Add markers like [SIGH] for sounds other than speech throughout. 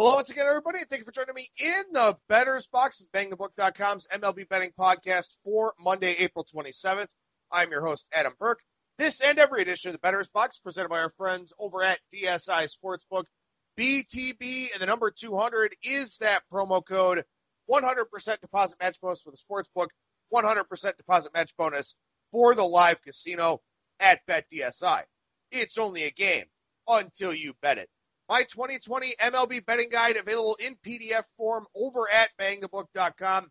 Hello once again, everybody. Thank you for joining me in the Bettor's Box. BangTheBook.com's MLB betting podcast for Monday, April 27th. I'm your host, Adam Burke. This and every edition of the Bettor's Box presented by our friends over at DSI Sportsbook. BTB and the number 200 is that promo code. 100% deposit match bonus for the sportsbook, 100% deposit match bonus for the live casino at BetDSI. It's only a game until you bet it. My 2020 MLB betting guide available in PDF form over at bangthebook.com.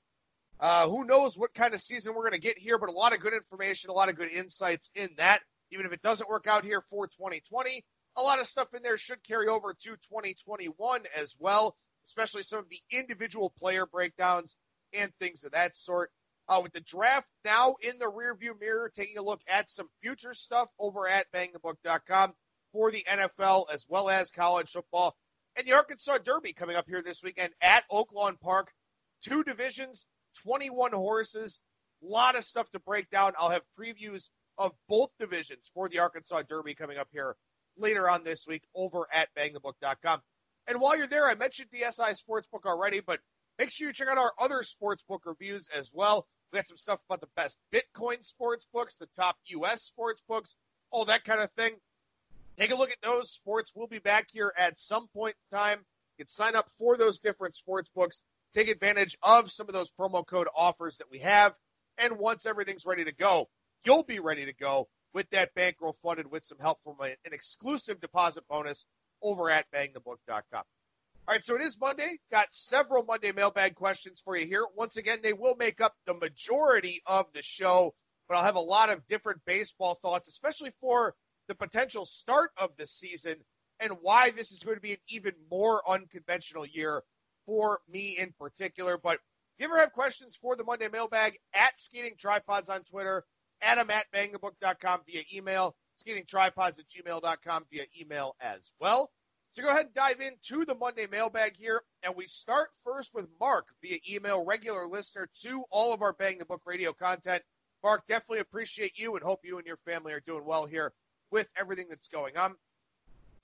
Uh, who knows what kind of season we're going to get here, but a lot of good information, a lot of good insights in that. Even if it doesn't work out here for 2020, a lot of stuff in there should carry over to 2021 as well, especially some of the individual player breakdowns and things of that sort. Uh, with the draft now in the rearview mirror, taking a look at some future stuff over at bangthebook.com for the NFL as well as college football. And the Arkansas Derby coming up here this weekend at Oaklawn Park. Two divisions, 21 horses, a lot of stuff to break down. I'll have previews of both divisions for the Arkansas Derby coming up here later on this week over at bangthebook.com. And while you're there, I mentioned the SI Sportsbook already, but make sure you check out our other sportsbook reviews as well. We got some stuff about the best Bitcoin sports books, the top U.S. sports books, all that kind of thing. Take a look at those. Sports We'll be back here at some point in time. You can sign up for those different sports books. Take advantage of some of those promo code offers that we have. And once everything's ready to go, you'll be ready to go with that bankroll funded with some help from an exclusive deposit bonus over at bangthebook.com. All right, so it is Monday. Got several Monday mailbag questions for you here. Once again, they will make up the majority of the show, but I'll have a lot of different baseball thoughts, especially for the potential start of the season and why this is going to be an even more unconventional year for me in particular. But if you ever have questions for the Monday mailbag at Skating Tripods on Twitter, Adam at bangthebook.com via email, skating tripods at gmail.com via email as well. So go ahead and dive into the Monday mailbag here. And we start first with Mark via email, regular listener to all of our Bang the Book radio content. Mark, definitely appreciate you and hope you and your family are doing well here with everything that's going on.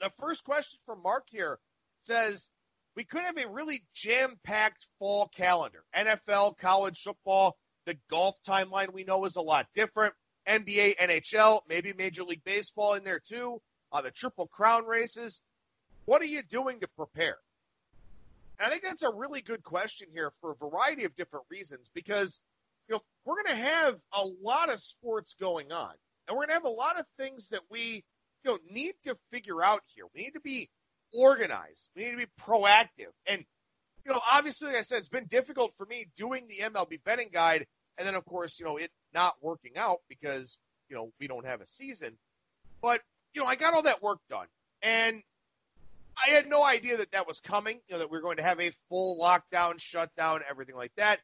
The first question from Mark here says, we could have a really jam packed fall calendar. NFL, college football, the golf timeline we know is a lot different. NBA, NHL, maybe Major League Baseball in there too. Uh, the Triple Crown races. What are you doing to prepare? And I think that's a really good question here for a variety of different reasons because you know we're going to have a lot of sports going on, and we're going to have a lot of things that we you know need to figure out here. We need to be organized. We need to be proactive. And you know, obviously, like I said, it's been difficult for me doing the MLB betting guide, and then of course, you know, it not working out because you know we don't have a season. But you know, I got all that work done, and I had no idea that that was coming. You know, that we are going to have a full lockdown, shutdown, everything like that.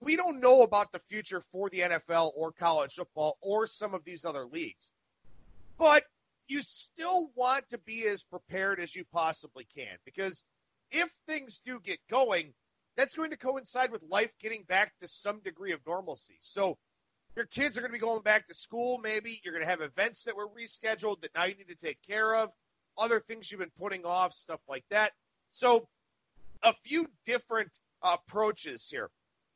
We don't know about the future for the NFL or college football or some of these other leagues. But you still want to be as prepared as you possibly can because if things do get going, that's going to coincide with life getting back to some degree of normalcy. So your kids are going to be going back to school, maybe. You're going to have events that were rescheduled that now you need to take care of, other things you've been putting off, stuff like that. So a few different approaches here.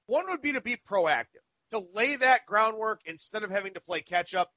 One would be to be proactive, to lay that groundwork instead of having to play catch up,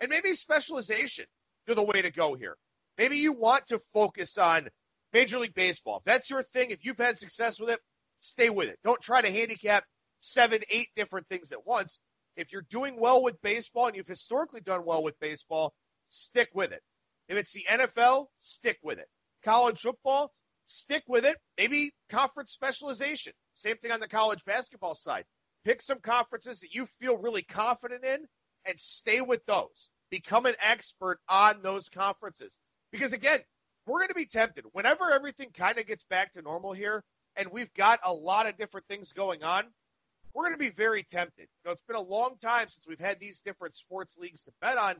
and maybe specialization to the way to go here. Maybe you want to focus on Major League Baseball. If that's your thing, if you've had success with it, stay with it. Don't try to handicap seven, eight different things at once. If you're doing well with baseball and you've historically done well with baseball, stick with it. If it's the NFL, stick with it. College football, stick with it. Maybe conference specialization. Same thing on the college basketball side. Pick some conferences that you feel really confident in and stay with those become an expert on those conferences. Because again, we're going to be tempted whenever everything kind of gets back to normal here and we've got a lot of different things going on. We're going to be very tempted. You know, it's been a long time since we've had these different sports leagues to bet on.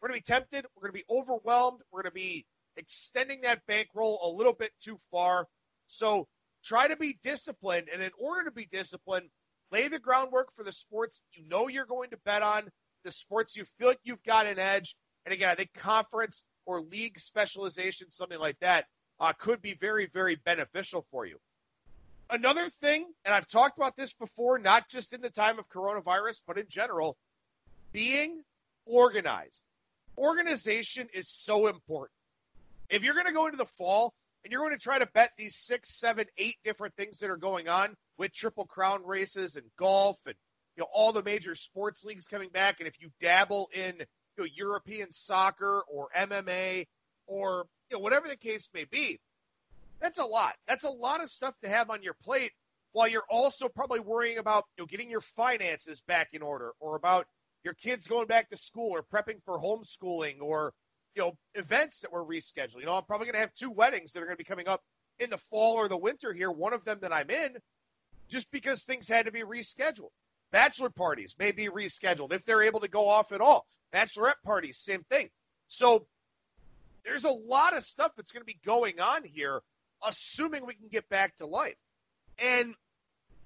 We're going to be tempted. We're going to be overwhelmed. We're going to be extending that bankroll a little bit too far. So try to be disciplined. And in order to be disciplined, lay the groundwork for the sports you know you're going to bet on the sports you feel like you've got an edge. And again, I think conference or league specialization, something like that, uh, could be very, very beneficial for you. Another thing, and I've talked about this before, not just in the time of coronavirus, but in general, being organized. Organization is so important. If you're going to go into the fall and you're going to try to bet these six, seven, eight different things that are going on with Triple Crown races and golf and you know all the major sports leagues coming back, and if you dabble in you know, European soccer or MMA or you know whatever the case may be, that's a lot. That's a lot of stuff to have on your plate while you're also probably worrying about you know getting your finances back in order or about your kids going back to school or prepping for homeschooling or you know events that were rescheduled. You know, I'm probably going to have two weddings that are going to be coming up in the fall or the winter here. One of them that I'm in, just because things had to be rescheduled. Bachelor parties may be rescheduled if they're able to go off at all. Bachelorette parties, same thing. So there's a lot of stuff that's going to be going on here, assuming we can get back to life. And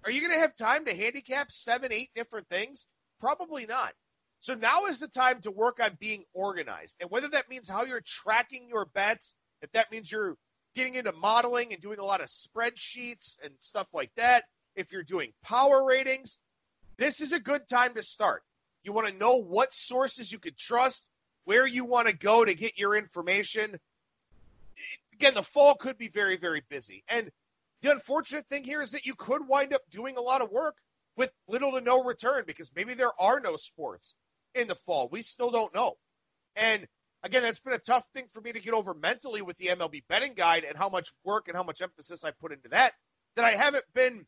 are you going to have time to handicap seven, eight different things? Probably not. So now is the time to work on being organized. And whether that means how you're tracking your bets, if that means you're getting into modeling and doing a lot of spreadsheets and stuff like that, if you're doing power ratings, this is a good time to start. You want to know what sources you could trust, where you want to go to get your information. Again, the fall could be very, very busy. And the unfortunate thing here is that you could wind up doing a lot of work with little to no return because maybe there are no sports in the fall. We still don't know. And again, that's been a tough thing for me to get over mentally with the MLB betting guide and how much work and how much emphasis I put into that, that I haven't been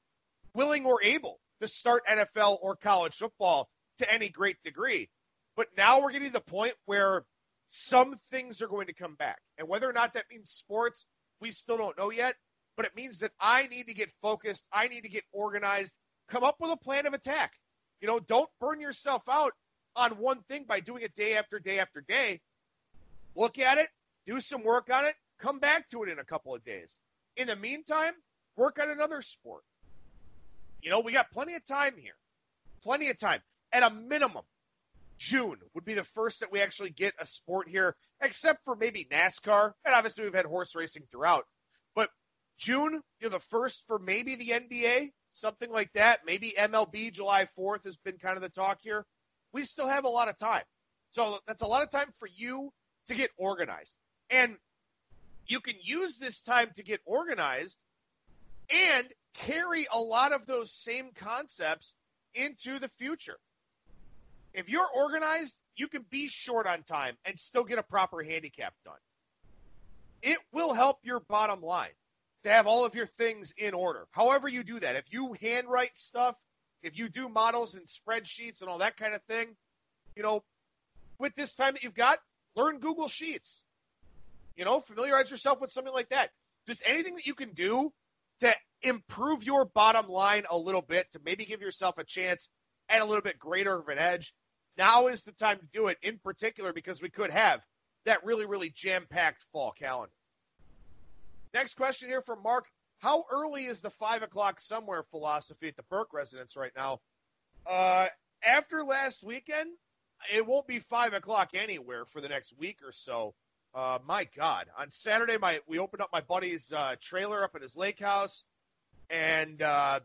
willing or able to start NFL or college football to any great degree. But now we're getting to the point where some things are going to come back. And whether or not that means sports, we still don't know yet. But it means that I need to get focused. I need to get organized, come up with a plan of attack. You know, don't burn yourself out on one thing by doing it day after day after day. Look at it, do some work on it, come back to it in a couple of days. In the meantime, work on another sport. You know, we got plenty of time here. Plenty of time. At a minimum, June would be the first that we actually get a sport here, except for maybe NASCAR. And obviously, we've had horse racing throughout. But June, you know, the first for maybe the NBA, something like that. Maybe MLB July 4th has been kind of the talk here. We still have a lot of time. So that's a lot of time for you to get organized. And you can use this time to get organized and carry a lot of those same concepts into the future. If you're organized, you can be short on time and still get a proper handicap done. It will help your bottom line to have all of your things in order. However, you do that. If you handwrite stuff, if you do models and spreadsheets and all that kind of thing, you know, with this time that you've got, learn Google Sheets. You know, familiarize yourself with something like that. Just anything that you can do to improve your bottom line a little bit, to maybe give yourself a chance and a little bit greater of an edge. Now is the time to do it, in particular, because we could have that really, really jam packed fall calendar. Next question here from Mark. How early is the five o'clock somewhere philosophy at the Burke residence right now? Uh, after last weekend, it won't be five o'clock anywhere for the next week or so. Uh, my God! On Saturday, my we opened up my buddy's uh, trailer up at his lake house, and uh,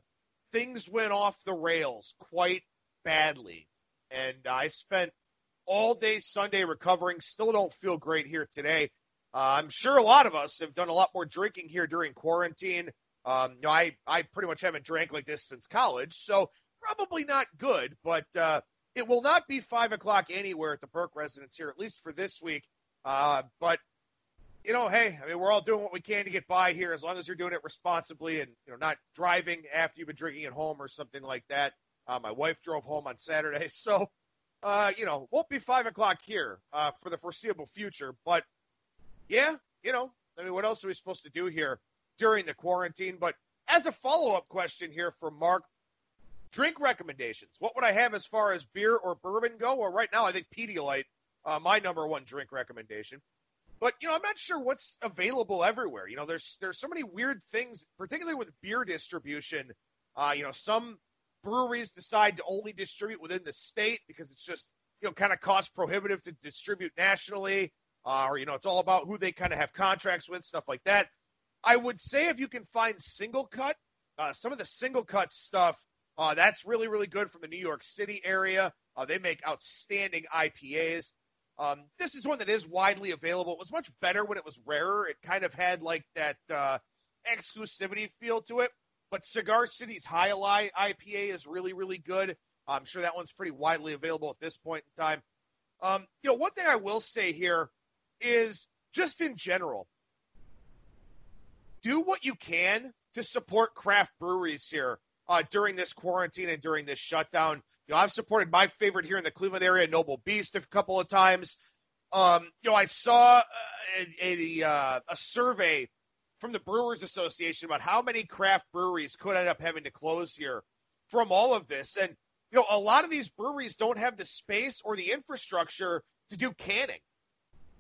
things went off the rails quite badly. And I spent all day Sunday recovering. Still don't feel great here today. Uh, I'm sure a lot of us have done a lot more drinking here during quarantine. Um, you know, I I pretty much haven't drank like this since college, so probably not good. But uh, it will not be five o'clock anywhere at the Burke residence here, at least for this week. Uh, but you know, hey, I mean, we're all doing what we can to get by here, as long as you're doing it responsibly and you know not driving after you've been drinking at home or something like that. Uh, my wife drove home on Saturday, [LAUGHS] so uh, you know, won't be five o'clock here uh, for the foreseeable future. But yeah, you know, I mean, what else are we supposed to do here during the quarantine? But as a follow up question here for Mark, drink recommendations. What would I have as far as beer or bourbon go? Well, right now, I think Pedialyte uh, my number one drink recommendation. But you know, I'm not sure what's available everywhere. You know, there's there's so many weird things, particularly with beer distribution. Uh, you know, some breweries decide to only distribute within the state because it's just you know kind of cost prohibitive to distribute nationally. Uh, or you know, it's all about who they kind of have contracts with, stuff like that. I would say if you can find SingleCut, uh, some of the SingleCut stuff, uh, that's really, really good from the New York City area. Uh, they make outstanding IPAs. Um, this is one that is widely available. It was much better when it was rarer. It kind of had like that uh, exclusivity feel to it. But Cigar City's Jai Alai IPA is really, really good. I'm sure that one's pretty widely available at this point in time. Um, you know, one thing I will say here is just in general, do what you can to support craft breweries here uh, during this quarantine and during this shutdown. You know, I've supported my favorite here in the Cleveland area, Noble Beast, a couple of times. Um, you know, I saw uh, a, a, uh, a survey from the Brewers Association about how many craft breweries could end up having to close here from all of this. And, you know, a lot of these breweries don't have the space or the infrastructure to do canning.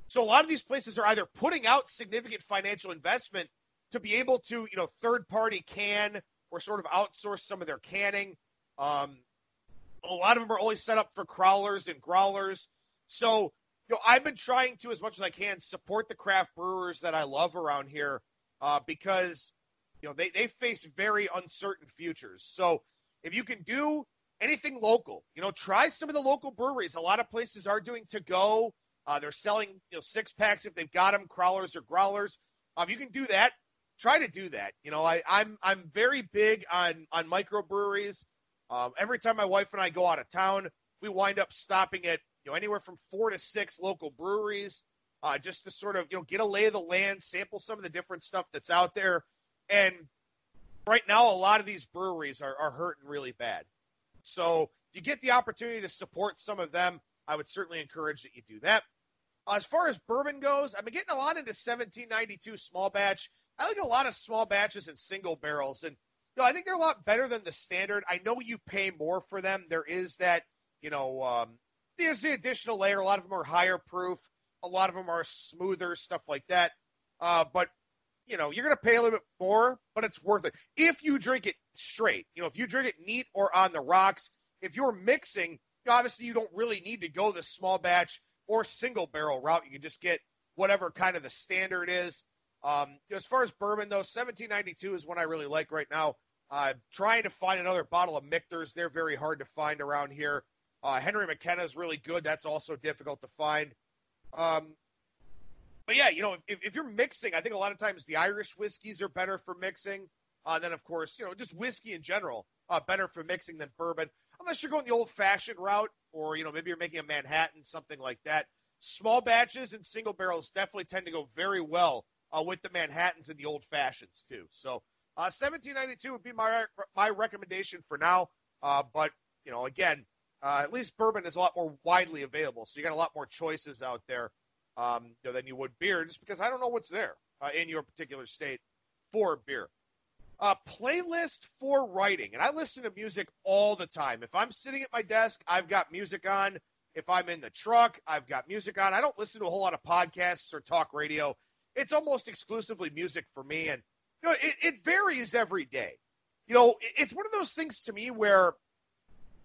So a lot of these places are either putting out significant financial investment to be able to, you know, third party can or sort of outsource some of their canning. Um, a lot of them are only set up for crowlers and growlers. So, you know, I've been trying to, as much as I can, support the craft brewers that I love around here uh, because, you know, they, they face very uncertain futures. So if you can do anything local, you know, try some of the local breweries. A lot of places are doing to go. Uh, they're selling, you know, six packs if they've got them, crowlers or growlers. Um, you can do that try to do that. You know, I, I'm I'm very big on on microbreweries. Um, every time my wife and I go out of town, we wind up stopping at you know anywhere from four to six local breweries, uh, just to sort of you know get a lay of the land, sample some of the different stuff that's out there. And right now, a lot of these breweries are, are hurting really bad. So if you get the opportunity to support some of them, I would certainly encourage that you do that. as far as bourbon goes, I've been getting a lot into 1792 small batch. I like a lot of small batches and single barrels, and you know, I think they're a lot better than the standard. I know you pay more for them. There is that, you know, um, there's the additional layer. A lot of them are higher proof. A lot of them are smoother, stuff like that. Uh, but you know, you're going to pay a little bit more, but it's worth it if you drink it straight. You know, if you drink it neat or on the rocks. If you're mixing, obviously you don't really need to go the small batch or single barrel route. You can just get whatever kind of the standard is. Um, as far as bourbon, though, 1792 is one I really like right now. Uh, trying to find another bottle of Michter's. They're very hard to find around here. Uh, Henry McKenna is really good. That's also difficult to find. Um, but yeah, you know, if, if, you're mixing, I think a lot of times the Irish whiskeys are better for mixing. Uh, then, of course, you know, just whiskey in general, uh, better for mixing than bourbon, unless you're going the old fashioned route or, you know, maybe you're making a Manhattan, something like that. Small batches and single barrels definitely tend to go very well uh, with the Manhattans and the old fashions too. So uh, 1792 would be my my recommendation for now. Uh, but you know, again, uh, at least bourbon is a lot more widely available, so you got a lot more choices out there um, than you would beer. Just because I don't know what's there uh, in your particular state for beer. Uh, playlist for writing, and I listen to music all the time. If I'm sitting at my desk, I've got music on. If I'm in the truck, I've got music on. I don't listen to a whole lot of podcasts or talk radio it's almost exclusively music for me. And, you know, it, it varies every day. You know, it's one of those things to me where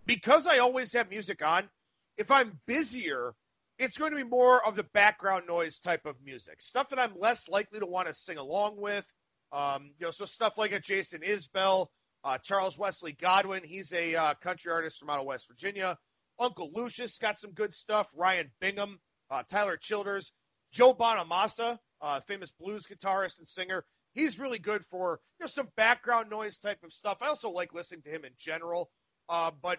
because I always have music on, if I'm busier, it's going to be more of the background noise type of music, stuff that I'm less likely to want to sing along with. Um, you know, so stuff like a Jason Isbell, uh, Charles Wesley Godwin. He's a uh, country artist from out of West Virginia. Uncle Lucius got some good stuff. Ryan Bingham, uh, Tyler Childers, Joe Bonamassa, uh, famous blues guitarist and singer. He's really good for you know some background noise type of stuff. I also like listening to him in general. Uh, but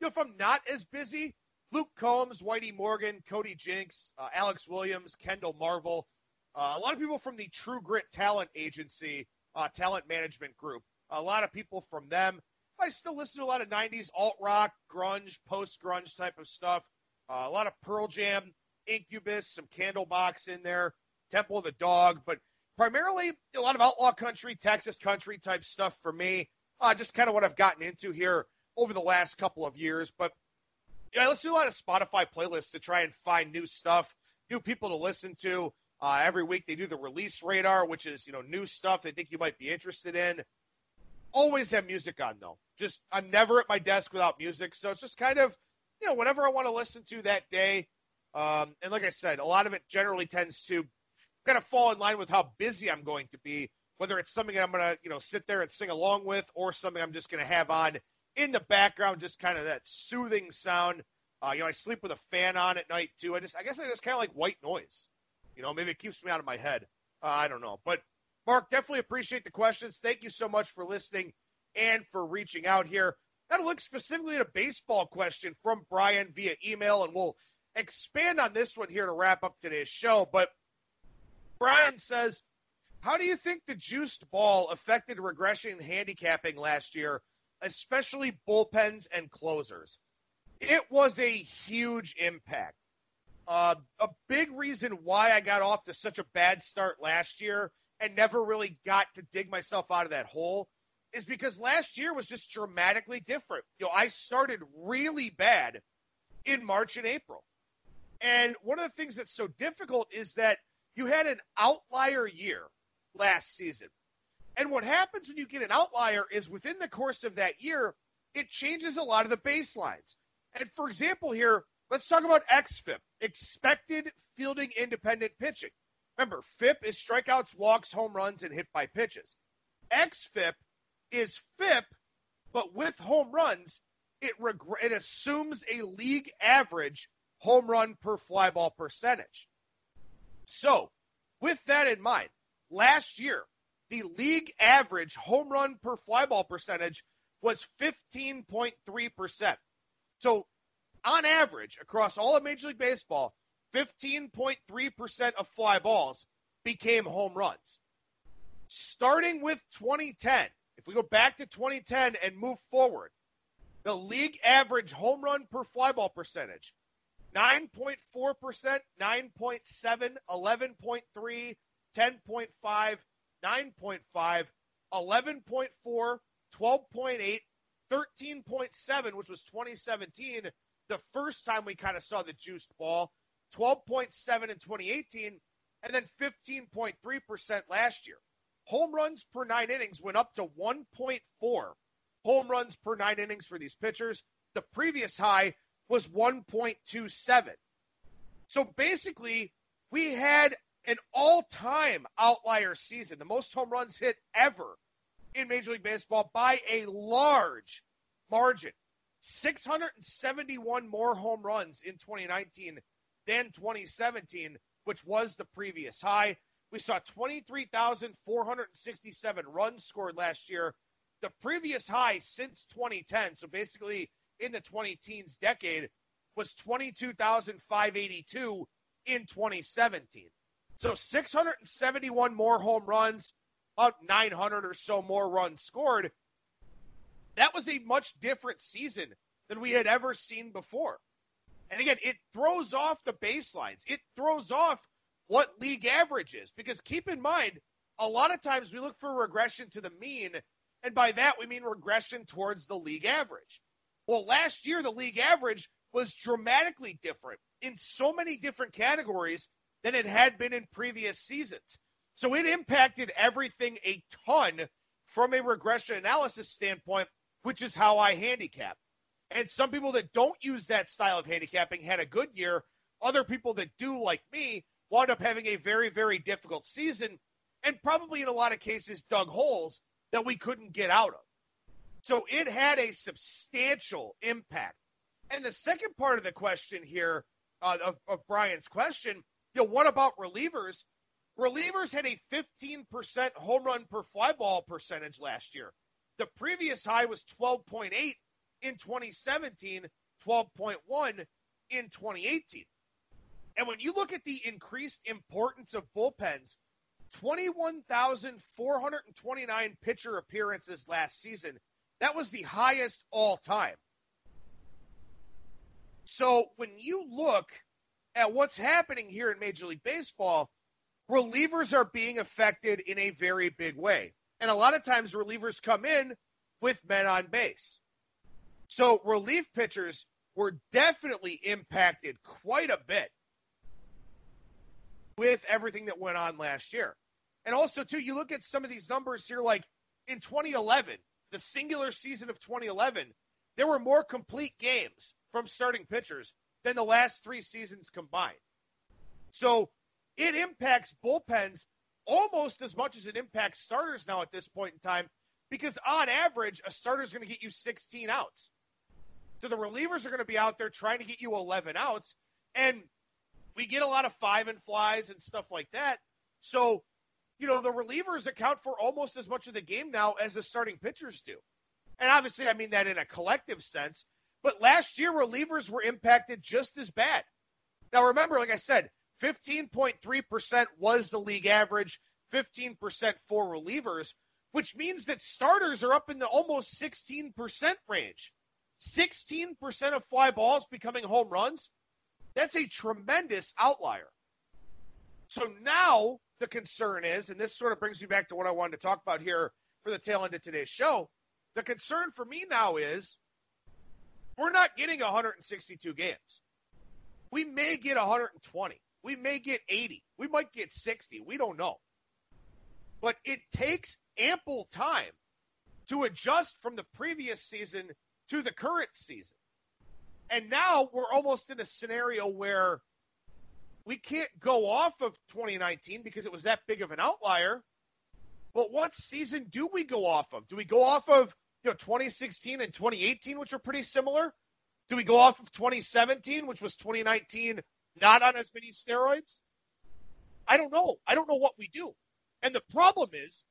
you know, if I'm not as busy, Luke Combs, Whitey Morgan, Cody Jinks, uh, Alex Williams, Kendall Marvel, uh, a lot of people from the True Grit Talent Agency, uh, talent management group. A lot of people from them. I still listen to a lot of '90s alt rock, grunge, post grunge type of stuff. Uh, a lot of Pearl Jam, Incubus, some Candlebox in there. Temple of the Dog, but primarily a lot of outlaw country, Texas country type stuff for me. Uh, just kind of what I've gotten into here over the last couple of years. But yeah, let's do a lot of Spotify playlists to try and find new stuff, new people to listen to. Uh, every week they do the release radar, which is you know new stuff they think you might be interested in. Always have music on though. Just I'm never at my desk without music, so it's just kind of you know whatever I want to listen to that day. Um, and like I said, a lot of it generally tends to kind of fall in line with how busy I'm going to be whether it's something I'm going to, you know, sit there and sing along with or something I'm just going to have on in the background, just kind of that soothing sound. Uh, you know, I sleep with a fan on at night too. I just, I guess I just kind of like white noise. You know, maybe it keeps me out of my head. Uh, I don't know. But Mark, definitely appreciate the questions. Thank you so much for listening and for reaching out here. Got to look specifically at a baseball question from Brian via email, and we'll expand on this one here to wrap up today's show. But Brian says, How do you think the juiced ball affected regression handicapping last year, especially bullpens and closers? It was a huge impact. Uh, a big reason why I got off to such a bad start last year and never really got to dig myself out of that hole is because last year was just dramatically different. You know, I started really bad in March and April. And one of the things that's so difficult is that you had an outlier year last season. And what happens when you get an outlier is within the course of that year, it changes a lot of the baselines. And for example, here, let's talk about XFIP, expected fielding independent pitching. Remember, FIP is strikeouts, walks, home runs, and hit by pitches. XFIP is FIP, but with home runs, it, reg- it assumes a league average home run per fly ball percentage. So, with that in mind, last year, the league average home run per fly ball percentage was 15.3%. So, on average, across all of Major League Baseball, 15.3% of fly balls became home runs. Starting with 2010, if we go back to 2010 and move forward, the league average home run per fly ball percentage 9.4%, 9.7, 11.3, 10.5, 9.5, 11.4, 12.8, 13.7, which was 2017, the first time we kind of saw the juiced ball, 12.7 in 2018, and then 15.3% last year. Home runs per nine innings went up to 1.4 home runs per nine innings for these pitchers. The previous high was 1.27. So basically, we had an all time outlier season, the most home runs hit ever in Major League Baseball by a large margin. 671 more home runs in 2019 than 2017, which was the previous high. We saw 23,467 runs scored last year, the previous high since 2010. So basically, in the 20 teens decade, was 22,582 in 2017. So 671 more home runs, about 900 or so more runs scored. That was a much different season than we had ever seen before. And again, it throws off the baselines. It throws off what league average is. Because keep in mind, a lot of times we look for regression to the mean, and by that we mean regression towards the league average. Well, last year, the league average was dramatically different in so many different categories than it had been in previous seasons. So it impacted everything a ton from a regression analysis standpoint, which is how I handicap. And some people that don't use that style of handicapping had a good year. Other people that do, like me, wound up having a very, very difficult season and probably in a lot of cases dug holes that we couldn't get out of. So it had a substantial impact. And the second part of the question here, uh, of, of Brian's question, you know, what about relievers? Relievers had a 15% home run per fly ball percentage last year. The previous high was 12.8 in 2017, 12.1 in 2018. And when you look at the increased importance of bullpens, 21,429 pitcher appearances last season. That was the highest all time. So when you look at what's happening here in Major League Baseball, relievers are being affected in a very big way. And a lot of times relievers come in with men on base. So relief pitchers were definitely impacted quite a bit with everything that went on last year. And also, too, you look at some of these numbers here, like in 2011, the singular season of 2011, there were more complete games from starting pitchers than the last three seasons combined. So it impacts bullpens almost as much as it impacts starters now at this point in time because on average, a starter is going to get you 16 outs. So the relievers are going to be out there trying to get you 11 outs. And we get a lot of five and flies and stuff like that. So, you know, the relievers account for almost as much of the game now as the starting pitchers do. And obviously, I mean that in a collective sense. But last year, relievers were impacted just as bad. Now, remember, like I said, 15.3% was the league average, 15% for relievers, which means that starters are up in the almost 16% range. 16% of fly balls becoming home runs. That's a tremendous outlier. So now the concern is, and this sort of brings me back to what I wanted to talk about here for the tail end of today's show. The concern for me now is we're not getting 162 games. We may get 120. We may get 80. We might get 60. We don't know. But it takes ample time to adjust from the previous season to the current season. And now we're almost in a scenario where we can't go off of 2019 because it was that big of an outlier. But what season do we go off of? Do we go off of you know 2016 and 2018, which are pretty similar? Do we go off of 2017, which was 2019, not on as many steroids? I don't know. I don't know what we do. And the problem is,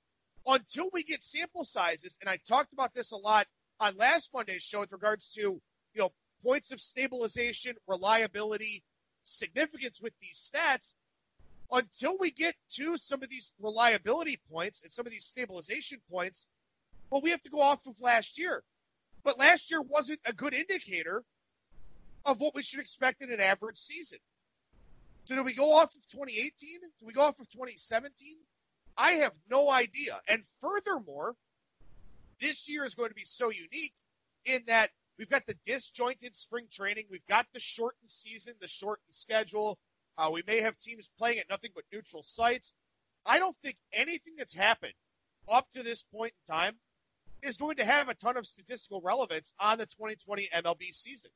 until we get sample sizes, and I talked about this a lot on last Monday's show with regards to, you know, points of stabilization, reliability, significance with these stats, until we get to some of these reliability points and some of these stabilization points, well, we have to go off of last year. But last year wasn't a good indicator of what we should expect in an average season. So do we go off of 2018? Do we go off of 2017? I have no idea. And furthermore, this year is going to be so unique in that we've got the disjointed spring training, we've got the shortened season, the shortened schedule. Uh, we may have teams playing at nothing but neutral sites. I don't think anything that's happened up to this point in time is going to have a ton of statistical relevance on the 2020 MLB season.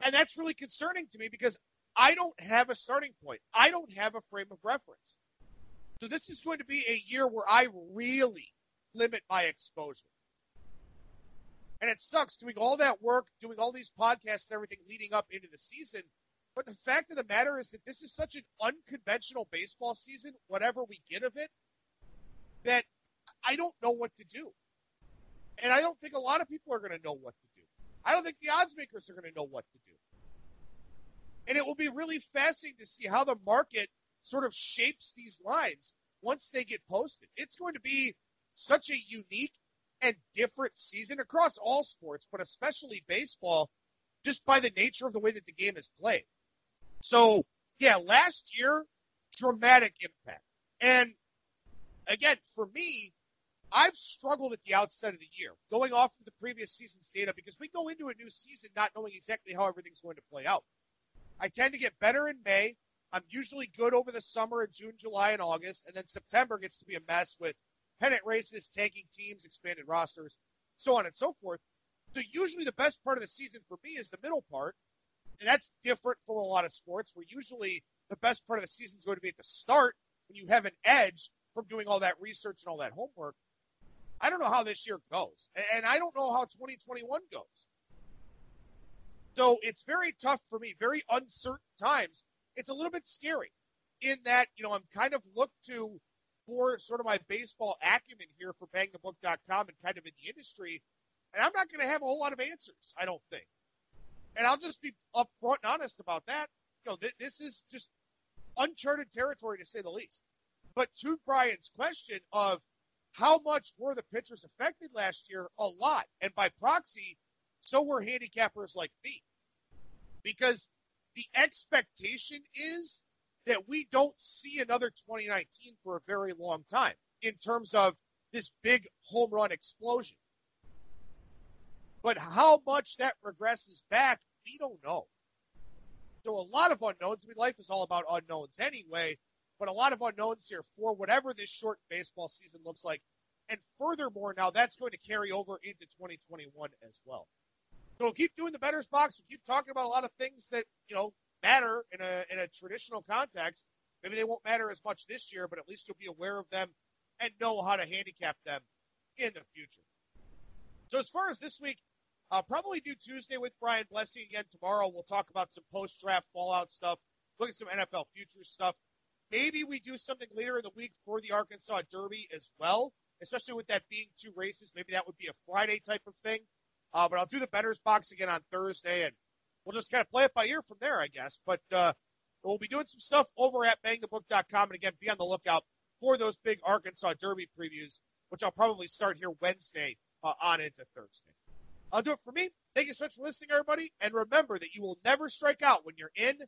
And that's really concerning to me because I don't have a starting point. I don't have a frame of reference. So this is going to be a year where I really limit my exposure. And it sucks doing all that work, doing all these podcasts and everything leading up into the season. But the fact of the matter is that this is such an unconventional baseball season, whatever we get of it, that I don't know what to do. And I don't think a lot of people are going to know what to do. I don't think the odds makers are going to know what to do. And it will be really fascinating to see how the market sort of shapes these lines once they get posted. It's going to be such a unique and different season across all sports, but especially baseball, just by the nature of the way that the game is played. So, yeah, last year, dramatic impact. And again, for me, I've struggled at the outset of the year, going off of the previous season's data, because we go into a new season not knowing exactly how everything's going to play out. I tend to get better in May. I'm usually good over the summer in June, July, and August, and then September gets to be a mess with pennant races, tanking teams, expanded rosters, so on and so forth. So usually the best part of the season for me is the middle part, and that's different from a lot of sports where usually the best part of the season is going to be at the start when you have an edge from doing all that research and all that homework. I don't know how this year goes, and I don't know how 2021 goes. So it's very tough for me, very uncertain times. It's a little bit scary in that, you know, I'm kind of looked to for sort of my baseball acumen here for bangthebook.com and kind of in the industry. And I'm not going to have a whole lot of answers, I don't think. And I'll just be upfront and honest about that. You know, th- this is just uncharted territory to say the least. But to Brian's question of how much were the pitchers affected last year? A lot. And by proxy, so were handicappers like me. Because the expectation is that we don't see another 2019 for a very long time in terms of this big home run explosion. But how much that regresses back, we don't know. So a lot of unknowns. I mean, life is all about unknowns anyway, but a lot of unknowns here for whatever this short baseball season looks like. And furthermore, now that's going to carry over into 2021 as well. So keep doing the Bettor's Box. Keep talking about a lot of things that, you know, matter in a in a traditional context. Maybe they won't matter as much this year, but at least you'll be aware of them and know how to handicap them in the future. So as far as this week, I'll probably do Tuesday with Brian Blessing again tomorrow. We'll talk about some post draft fallout stuff, look at some NFL futures stuff. Maybe we do something later in the week for the Arkansas Derby as well, especially with that being two races. Maybe that would be a Friday type of thing. Uh, but I'll do the Bettor's Box again on Thursday, and we'll just kind of play it by ear from there, I guess. But uh, we'll be doing some stuff over at bangthebook.com. And again, be on the lookout for those big Arkansas Derby previews, which I'll probably start here Wednesday uh, on into Thursday. I'll do it for me. Thank you so much for listening, everybody. And remember that you will never strike out when you're in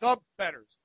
the Betters.